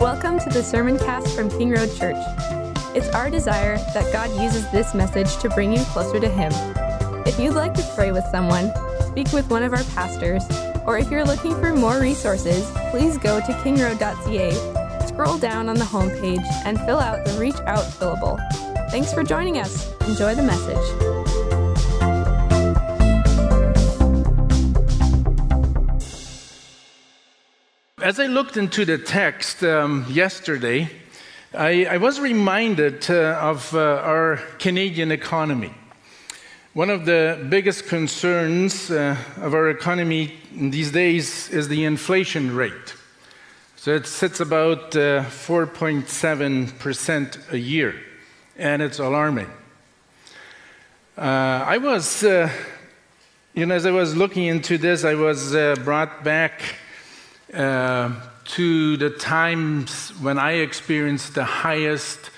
Welcome to the Sermon Cast from King Road Church. It's our desire that God uses this message to bring you closer to Him. If you'd like to pray with someone, speak with one of our pastors, or if you're looking for more resources, please go to kingroad.ca, scroll down on the homepage, and fill out the Reach Out fillable. Thanks for joining us. Enjoy the message. As I looked into the text um, yesterday, I, I, was reminded uh, of uh, our Canadian economy. One of the biggest concerns uh, of our economy these days is the inflation rate. So it sits about 4.7% uh, a year, and it's alarming. Uh, I was, uh, you know, as I was looking into this, I was brought back uh, to the times when I experienced the highest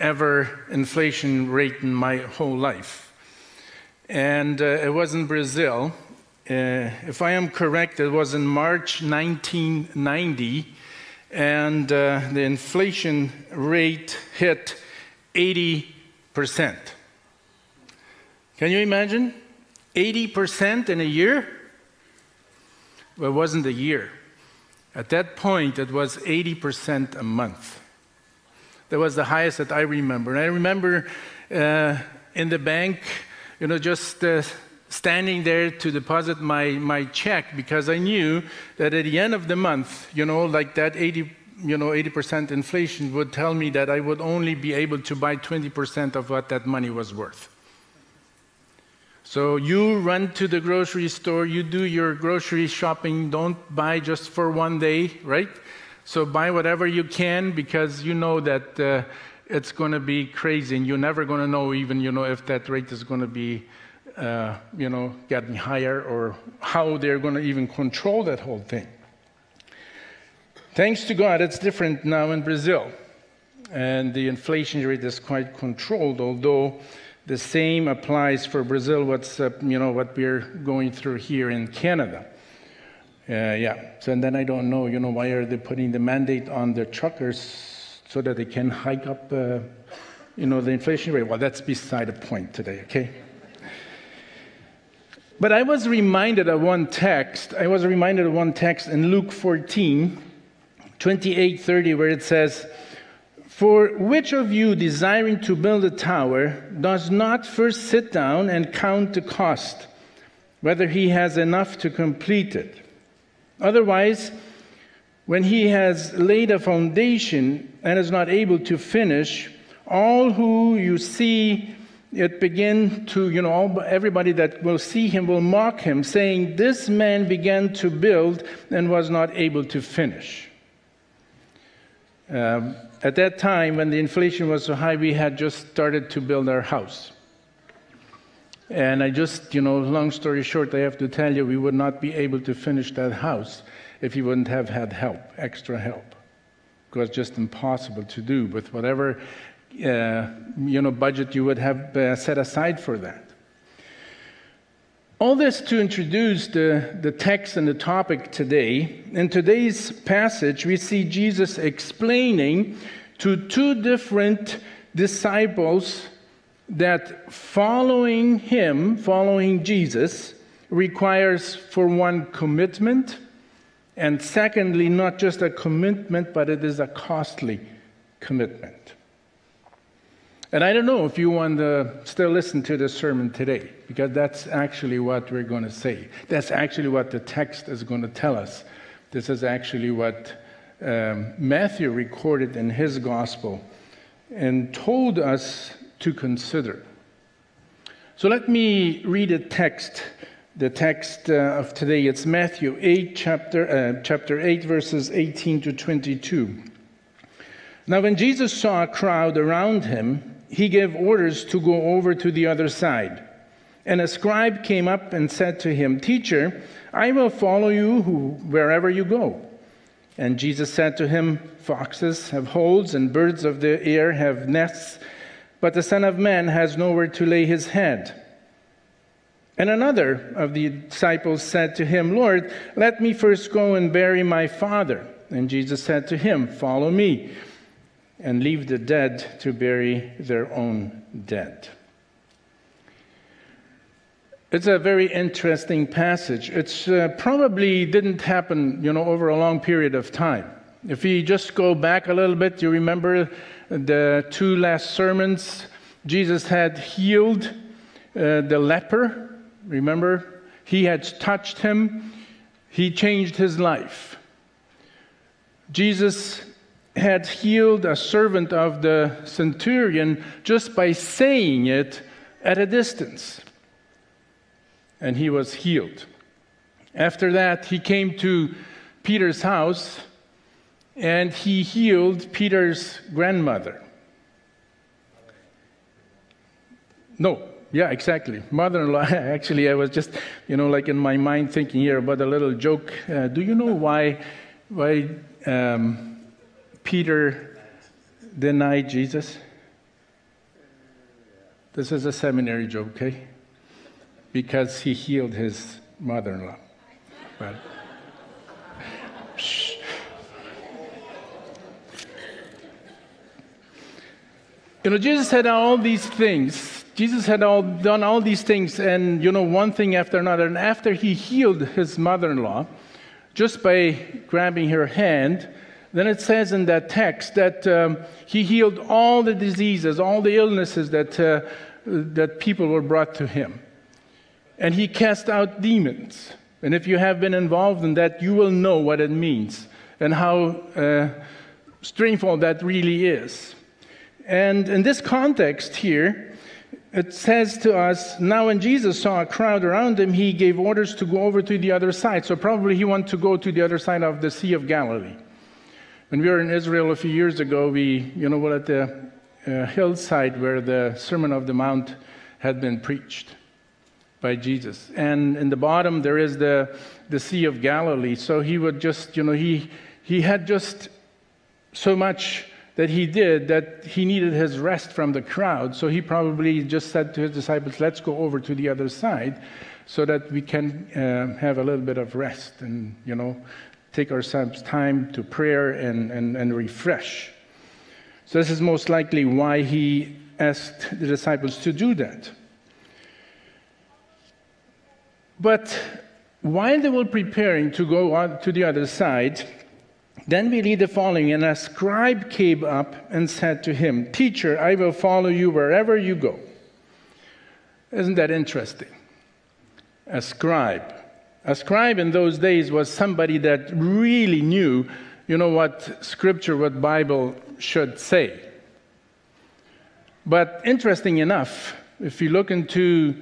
ever inflation rate in my whole life. And uh, it was in Brazil. Uh, if I am correct, it was in March 1990, and uh, the inflation rate hit 80%. Can you imagine? 80% in a year? Well, it wasn't a year. At that point, it was 80% a month. That was the highest that I remember. And I remember uh, in the bank, you know, just uh, standing there to deposit my, my check because I knew that at the end of the month, you know, like that 80, you know, 80% inflation would tell me that I would only be able to buy 20% of what that money was worth. So you run to the grocery store, you do your grocery shopping, don't buy just for one day, right? So buy whatever you can because you know that uh, it's going to be crazy and you're never going to know even, you know, if that rate is going to be, uh, you know, getting higher or how they're going to even control that whole thing. Thanks to God, it's different now in Brazil. And the inflation rate is quite controlled, although the same applies for Brazil, what's, uh, you know, what we're going through here in Canada. Uh, yeah, so and then I don't know, you know, why are they putting the mandate on the truckers so that they can hike up, uh, you know, the inflation rate? Well, that's beside the point today, okay? But I was reminded of one text. I was reminded of one text in Luke 14, 28, 30, where it says, for which of you desiring to build a tower does not first sit down and count the cost, whether he has enough to complete it? Otherwise, when he has laid a foundation and is not able to finish, all who you see it begin to, you know, everybody that will see him will mock him, saying, This man began to build and was not able to finish. Um, at that time, when the inflation was so high, we had just started to build our house. And I just, you know, long story short, I have to tell you, we would not be able to finish that house if we wouldn't have had help, extra help. It was just impossible to do with whatever, uh, you know, budget you would have uh, set aside for that. All this to introduce the, the text and the topic today. In today's passage, we see Jesus explaining to two different disciples that following him, following Jesus, requires, for one, commitment, and secondly, not just a commitment, but it is a costly commitment. And I don't know if you want to still listen to the sermon today, because that's actually what we're going to say. That's actually what the text is going to tell us. This is actually what um, Matthew recorded in his gospel and told us to consider. So let me read a text, the text uh, of today. It's Matthew 8, chapter, uh, chapter 8, verses 18 to 22. Now, when Jesus saw a crowd around him, he gave orders to go over to the other side. And a scribe came up and said to him, Teacher, I will follow you wherever you go. And Jesus said to him, Foxes have holes, and birds of the air have nests, but the Son of Man has nowhere to lay his head. And another of the disciples said to him, Lord, let me first go and bury my father. And Jesus said to him, Follow me, and leave the dead to bury their own dead. It's a very interesting passage. It's uh, probably didn't happen, you know, over a long period of time. If we just go back a little bit, you remember the two last sermons. Jesus had healed uh, the leper. Remember, he had touched him. He changed his life. Jesus had healed a servant of the centurion just by saying it at a distance and he was healed. After that, he came to Peter's house and he healed Peter's grandmother. No, yeah, exactly. Mother in law. Actually, I was just, you know, like in my mind thinking here about a little joke. Uh, do you know why, why um, Peter denied Jesus? This is a seminary joke, okay? because he healed his mother in law. But, You know, Jesus had all these things. Jesus had all done all these things, and you know, one thing after another. And after he healed his mother-in-law, just by grabbing her hand, then it says in that text that um, he healed all the diseases, all the illnesses that uh, that people were brought to him and he cast out demons. And if you have been involved in that, you will know what it means and how uh, that really is. And in this context here, it says to us now when Jesus saw a crowd around him, he gave orders to go over to the other side. So probably he wanted to go to the other side of the Sea of Galilee. When we were in Israel a few years ago, we, you know, were at the uh, hillside where the Sermon of the Mount had been preached by Jesus. And in the bottom, there is the, the Sea of Galilee. So he would just, you know, he, he had just so much that he did that he needed his rest from the crowd. So he probably just said to his disciples, let's go over to the other side so that we can uh, have a little bit of rest and, you know, take ourselves time to prayer and, and, and refresh. So this is most likely why he asked the disciples to do that. But while they were preparing to go on to the other side, then we read the following And a scribe came up and said to him, Teacher, I will follow you wherever you go. Isn't that interesting? A scribe. A scribe in those days was somebody that really knew, you know, what scripture, what Bible should say. But interesting enough, if you look into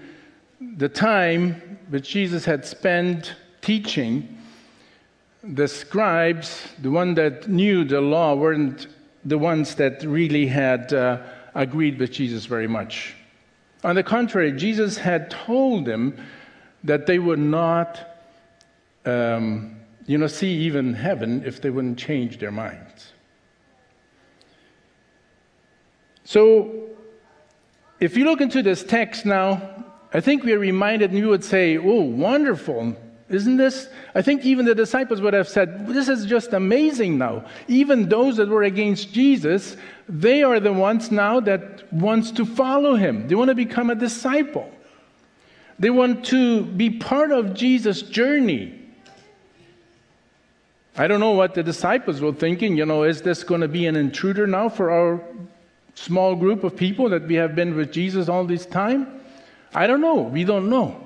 the time which Jesus had spent teaching, the scribes, the one that knew the law, weren't the ones that really had uh, agreed with Jesus very much. On the contrary, Jesus had told them that they would not, um, you know, see even heaven if they wouldn't change their minds. So, if you look into this text now, I think we're reminded, and you would say, Oh, wonderful. Isn't this? I think even the disciples would have said, This is just amazing now. Even those that were against Jesus, they are the ones now that wants to follow him. They want to become a disciple. They want to be part of Jesus' journey. I don't know what the disciples were thinking. You know, is this going to be an intruder now for our small group of people that we have been with Jesus all this time? I don't know. We don't know.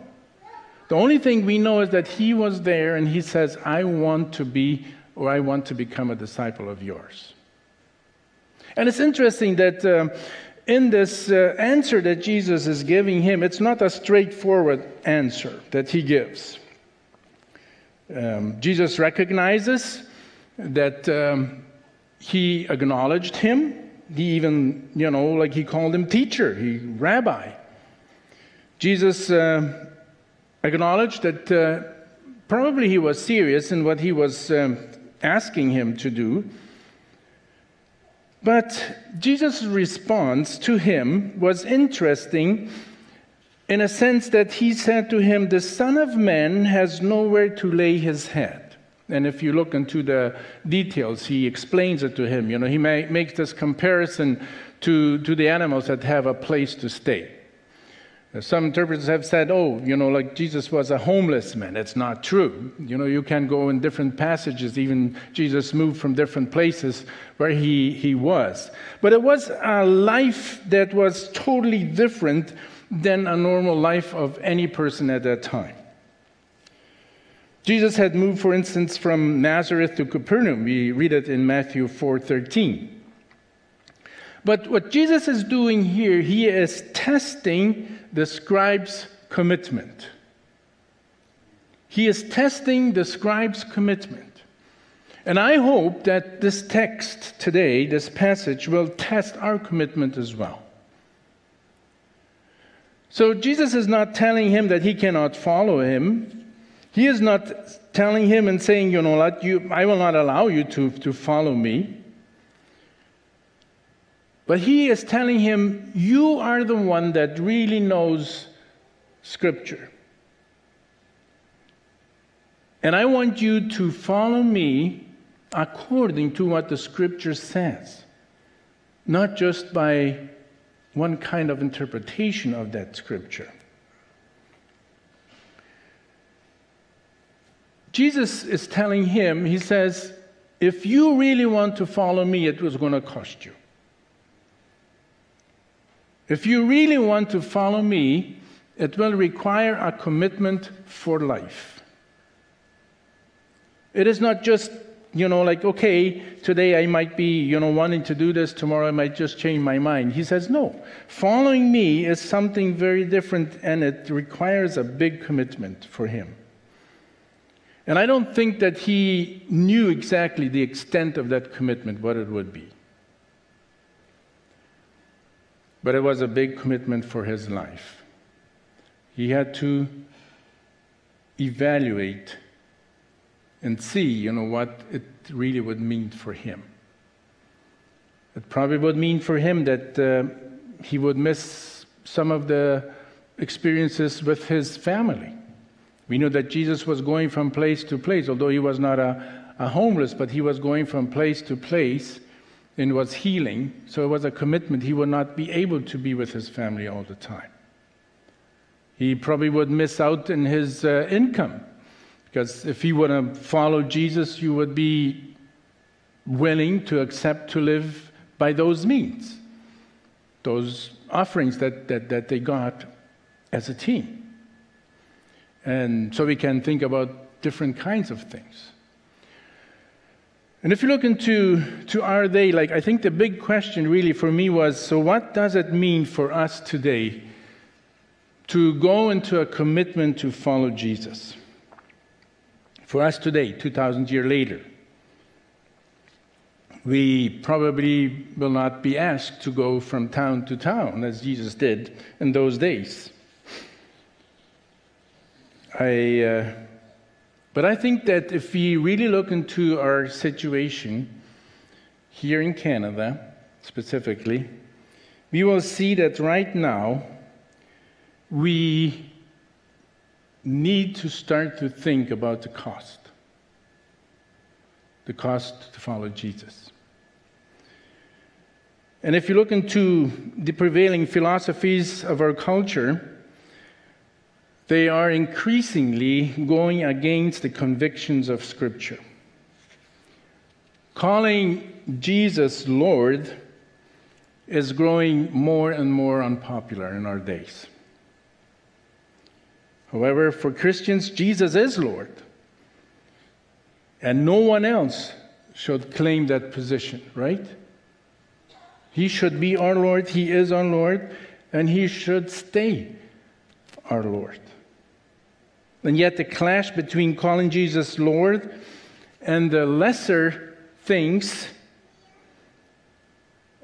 The only thing we know is that he was there and he says, I want to be or I want to become a disciple of yours. And it's interesting that uh, in this uh, answer that Jesus is giving him, it's not a straightforward answer that he gives. Um, Jesus recognizes that um, he acknowledged him. He even, you know, like he called him teacher, he rabbi. Jesus uh, acknowledged that uh, probably he was serious in what he was um, asking him to do. But Jesus' response to him was interesting in a sense that he said to him, The Son of Man has nowhere to lay his head. And if you look into the details, he explains it to him. You know, he may, makes this comparison to, to the animals that have a place to stay. Some interpreters have said, oh, you know, like Jesus was a homeless man. It's not true. You know, you can go in different passages. Even Jesus moved from different places where he, he was. But it was a life that was totally different than a normal life of any person at that time. Jesus had moved, for instance, from Nazareth to Capernaum. We read it in Matthew 4:13. But what Jesus is doing here, he is testing the scribe's commitment. He is testing the scribe's commitment. And I hope that this text today, this passage, will test our commitment as well. So Jesus is not telling him that he cannot follow him. He is not telling him and saying, you know what, you, I will not allow you to, to follow me. But he is telling him, you are the one that really knows Scripture. And I want you to follow me according to what the Scripture says, not just by one kind of interpretation of that scripture. Jesus is telling him, he says, if you really want to follow me, it was going to cost you. If you really want to follow me, it will require a commitment for life. It is not just you know, like, okay, today I might be, you know, wanting to do this, tomorrow I might just change my mind. He says, no. Following me is something very different and it requires a big commitment for him. And I don't think that he knew exactly the extent of that commitment, what it would be. But it was a big commitment for his life. He had to evaluate and see, you know, what it really would mean for him. It probably would mean for him that uh, he would miss some of the experiences with his family. We know that Jesus was going from place to place, although he was not a, a homeless, but he was going from place to place and was healing. So it was a commitment. He would not be able to be with his family all the time. He probably would miss out in his uh, income because if you want to follow Jesus, you would be willing to accept to live by those means, those offerings that, that, that they got as a team. And so we can think about different kinds of things. And if you look into to our day, like I think the big question really for me was so what does it mean for us today to go into a commitment to follow Jesus? For us today, 2,000 years later, we probably will not be asked to go from town to town as Jesus did in those days. I, uh, but I think that if we really look into our situation here in Canada specifically, we will see that right now we need to start to think about the cost. The cost to follow Jesus. And if you look into the prevailing philosophies of our culture, they are increasingly going against the convictions of Scripture. Calling Jesus Lord is growing more and more unpopular in our days. However, for Christians, Jesus is Lord. And no one else should claim that position, right? He should be our Lord, He is our Lord, and He should stay our Lord. And yet, the clash between calling Jesus Lord and the lesser things,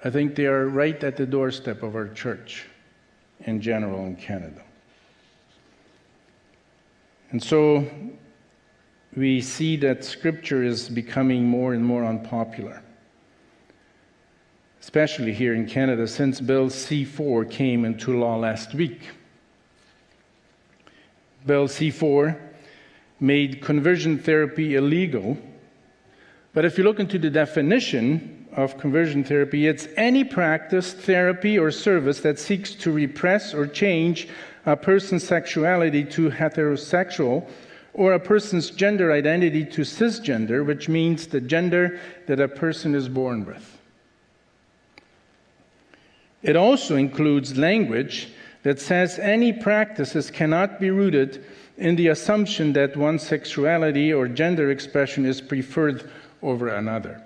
I think they are right at the doorstep of our church in general in Canada. And so we see that scripture is becoming more and more unpopular, especially here in Canada since Bill C 4 came into law last week. Bill C 4 made conversion therapy illegal. But if you look into the definition of conversion therapy, it's any practice, therapy, or service that seeks to repress or change a person's sexuality to heterosexual or a person's gender identity to cisgender, which means the gender that a person is born with. It also includes language that says any practices cannot be rooted in the assumption that one sexuality or gender expression is preferred over another.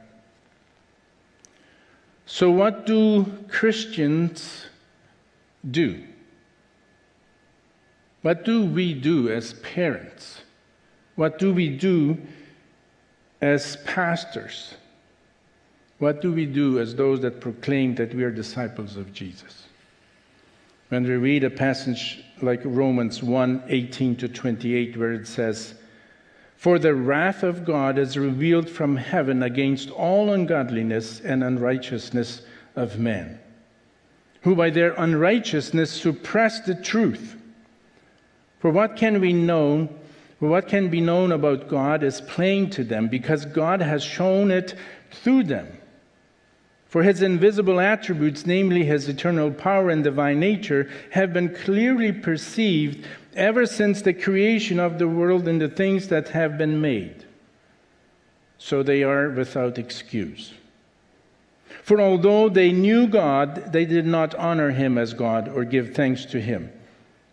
So, what do Christians do? What do we do as parents? What do we do as pastors? What do we do as those that proclaim that we are disciples of Jesus? When we read a passage like Romans 1 18 to 28, where it says, For the wrath of God is revealed from heaven against all ungodliness and unrighteousness of men, who by their unrighteousness suppress the truth. For what can we know what can be known about God is plain to them because God has shown it through them. For his invisible attributes, namely his eternal power and divine nature, have been clearly perceived ever since the creation of the world and the things that have been made. So they are without excuse. For although they knew God, they did not honor him as God or give thanks to him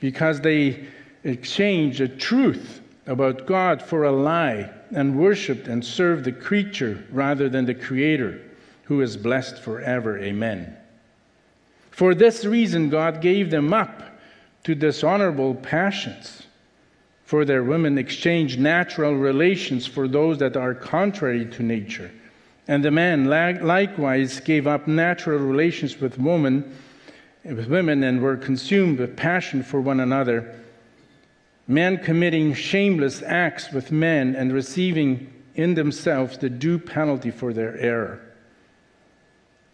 because they exchanged the truth about God for a lie and worshiped and served the creature rather than the Creator, who is blessed forever. Amen. For this reason, God gave them up to dishonorable passions. For their women exchanged natural relations for those that are contrary to nature. And the man likewise gave up natural relations with women with women and were consumed with passion for one another, men committing shameless acts with men and receiving in themselves the due penalty for their error.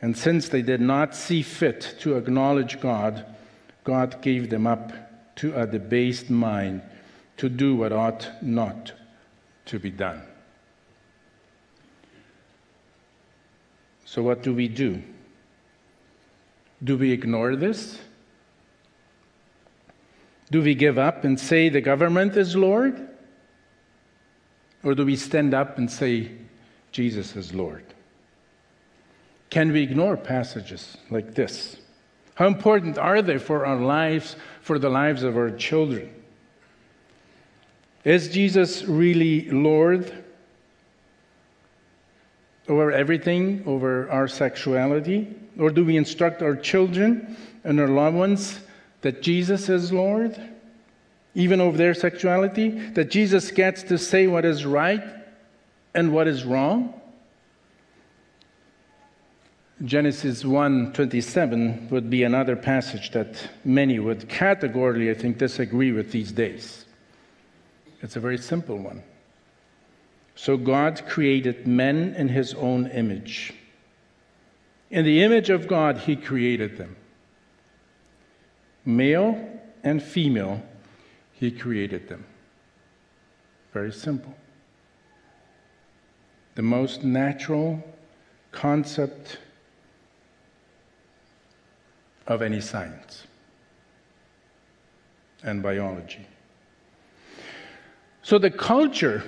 And since they did not see fit to acknowledge God, God gave them up to a debased mind to do what ought not to be done. So, what do we do? Do we ignore this? Do we give up and say the government is Lord? Or do we stand up and say Jesus is Lord? Can we ignore passages like this? How important are they for our lives, for the lives of our children? Is Jesus really Lord over everything, over our sexuality? Or do we instruct our children and our loved ones that Jesus is Lord, even over their sexuality? That Jesus gets to say what is right and what is wrong? Genesis 1:27 would be another passage that many would categorically, I think, disagree with these days. It's a very simple one. So God created men in his own image. In the image of God, He created them. Male and female, He created them. Very simple. The most natural concept of any science and biology. So the culture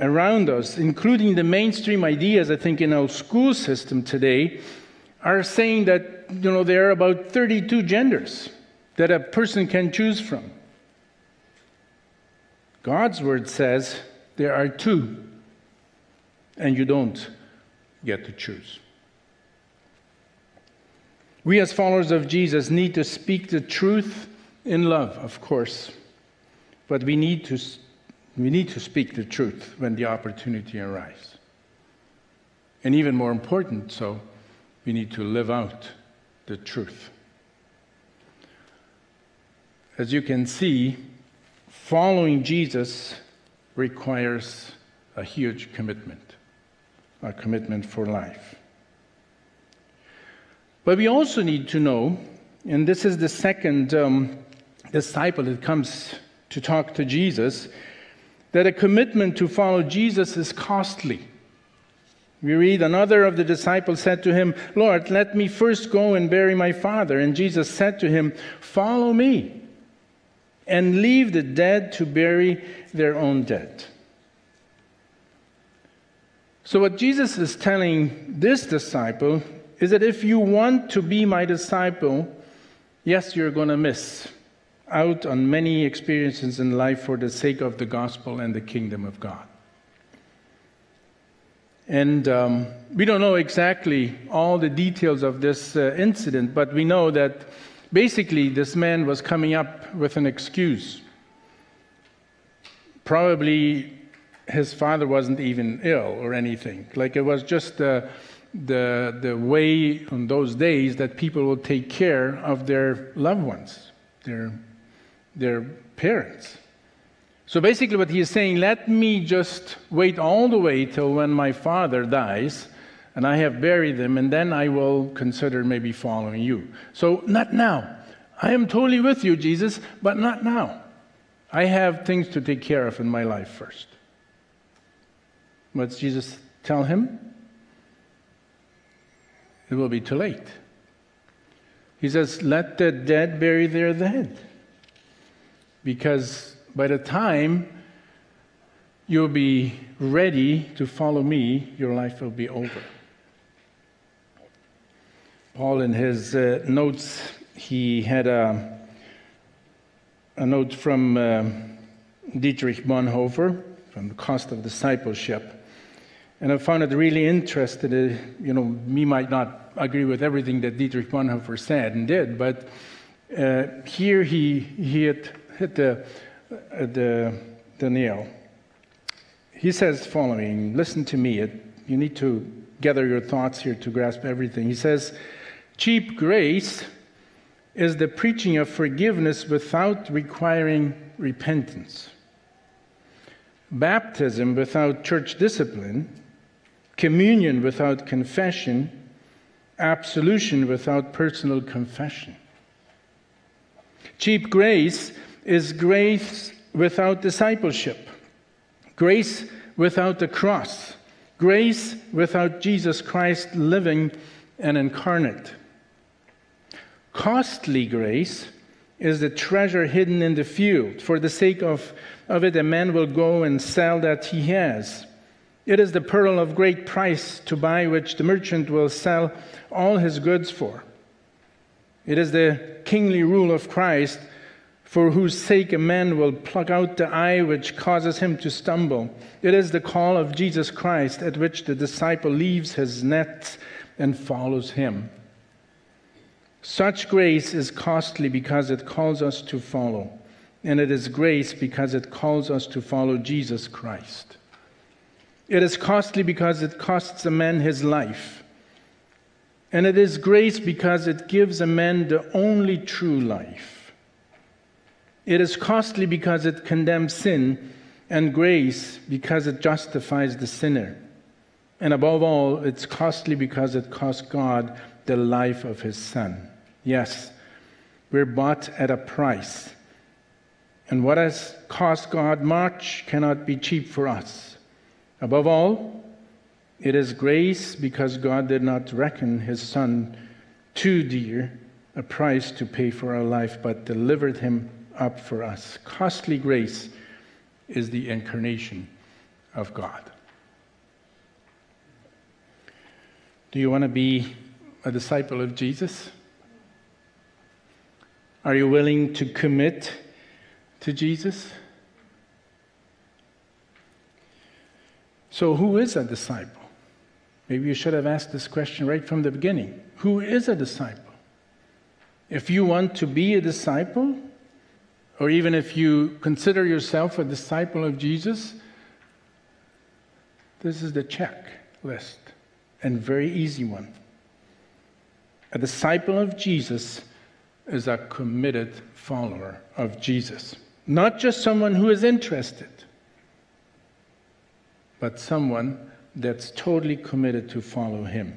around us, including the mainstream ideas, I think, in our school system today, are saying that you know there are about 32 genders that a person can choose from. God's word says there are two, and you don't get to choose. We, as followers of Jesus, need to speak the truth in love, of course, but we need to, we need to speak the truth when the opportunity arises. And even more important, so we need to live out the truth. As you can see, following Jesus requires a huge commitment, a commitment for life. But we also need to know, and this is the second um, disciple that comes to talk to Jesus, that a commitment to follow Jesus is costly. We read, Another of the disciples said to him, Lord, let me first go and bury my father. And Jesus said to him, Follow me and leave the dead to bury their own dead. So, what Jesus is telling this disciple is that if you want to be my disciple, yes, you're going to miss out on many experiences in life for the sake of the gospel and the kingdom of God. And um, we don't know exactly all the details of this uh, incident, but we know that basically this man was coming up with an excuse. Probably his father wasn't even ill or anything. Like it was just the, the, the way in those days that people would take care of their loved ones, their, their parents. So basically, what he is saying, let me just wait all the way till when my father dies and I have buried him, and then I will consider maybe following you. So, not now. I am totally with you, Jesus, but not now. I have things to take care of in my life first. What's Jesus tell him? It will be too late. He says, Let the dead bury their dead. Because by the time you'll be ready to follow me, your life will be over. Paul, in his uh, notes, he had a, a note from uh, Dietrich Bonhoeffer from the cost of discipleship. And I found it really interesting. You know, me might not agree with everything that Dietrich Bonhoeffer said and did, but uh, here he, he hit the Uh, the, the nail. He says following, listen to me. It, you need to gather your thoughts here to grasp everything. He says, cheap grace is the preaching of forgiveness without requiring repentance. Baptism without church discipline, communion without confession, absolution without personal confession. Cheap grace is grace without discipleship, grace without the cross, grace without Jesus Christ living and incarnate. Costly grace is the treasure hidden in the field. For the sake of, of it, a man will go and sell that he has. It is the pearl of great price to buy, which the merchant will sell all his goods for. It is the kingly rule of Christ for whose sake a man will pluck out the eye which causes him to stumble. It is the call of Jesus Christ at which the disciple leaves his nets and follows him. Such grace is costly because it calls us to follow, and it is grace because it calls us to follow Jesus Christ. It is costly because it costs a man his life. And it is grace because it gives a man the only true life. It is costly because it condemns sin, and grace because it justifies the sinner. And above all, it's costly because it cost God the life of his Son. Yes, we're bought at a price. And what has cost God much cannot be cheap for us. Above all, it is grace because God did not reckon his Son too dear a price to pay for our life, but delivered him up for us. Costly grace is the incarnation of God. Do you want to be a disciple of Jesus? Are you willing to commit to Jesus? So, who is a disciple? Maybe you should have asked this question right from the beginning. Who is a disciple? If you want to be a disciple, or even if you consider yourself a disciple of Jesus, this is the checklist, and very easy one. A disciple of Jesus is a committed follower of Jesus, not just someone who is interested, but someone that's totally committed to follow him.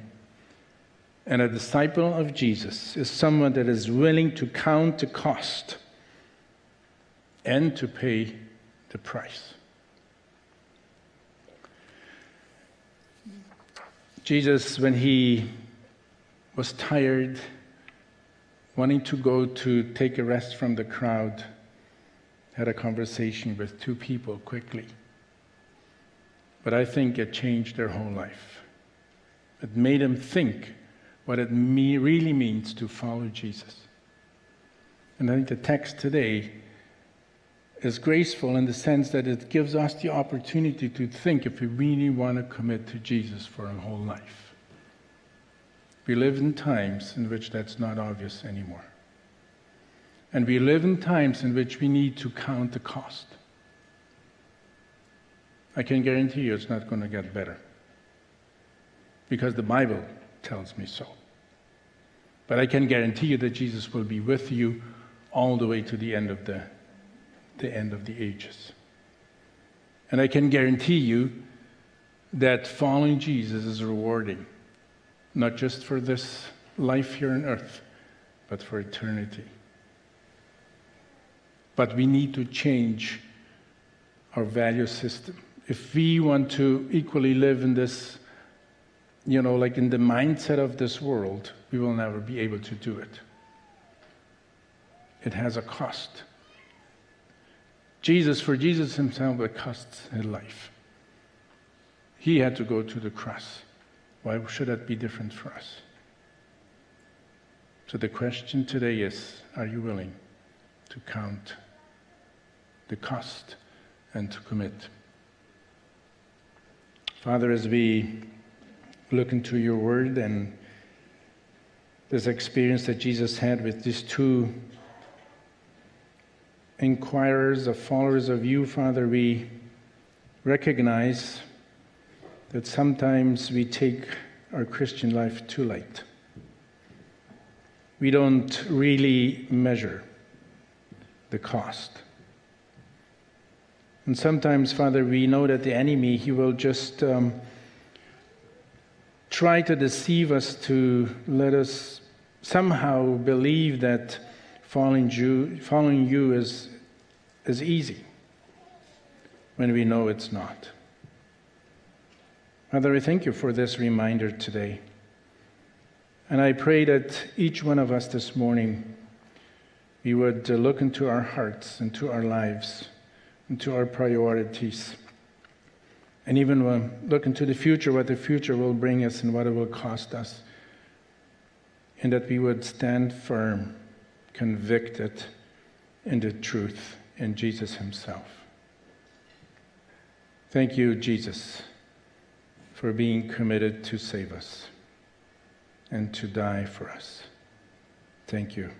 And a disciple of Jesus is someone that is willing to count the cost and to pay the price. Jesus, when he was tired, wanting to go to take a rest from the crowd, had a conversation with two people quickly. But I think it changed their whole life. It made them think what it me- really means to follow Jesus. And I think the text today is graceful in the sense that it gives us the opportunity to think if we really want to commit to Jesus for our whole life. We live in times in which that's not obvious anymore. And we live in times in which we need to count the cost. I can guarantee you it's not going to get better. Because the Bible tells me so. But I can guarantee you that Jesus will be with you all the way to the end of the, the end of the ages. And I can guarantee you that following Jesus is rewarding, not just for this life here on earth, but for eternity. But we need to change our value system. If we want to equally live in this you know, like in the mindset of this world, we will never be able to do it. It has a cost. Jesus, for Jesus himself, it costs his life. He had to go to the cross. Why should that be different for us? So the question today is are you willing to count the cost and to commit? Father, as we look into your word and this experience that Jesus had with these two inquirers, of followers of you, Father, we recognize that sometimes we take our Christian life too light. We don't really measure the cost. And sometimes, Father, we know that the enemy, he will just um, try to deceive us to let us somehow believe that following you, following you is, is easy when we know it's not. Father, I thank you for this reminder today. And I pray that each one of us this morning, we would uh, look into our hearts, into our lives, into our priorities and even uh, look into the future, what the future will bring us and what it will cost us. And that we would stand firm, convicted in the truth in Jesus Himself. Thank you, Jesus, for being committed to save us and to die for us. Thank you.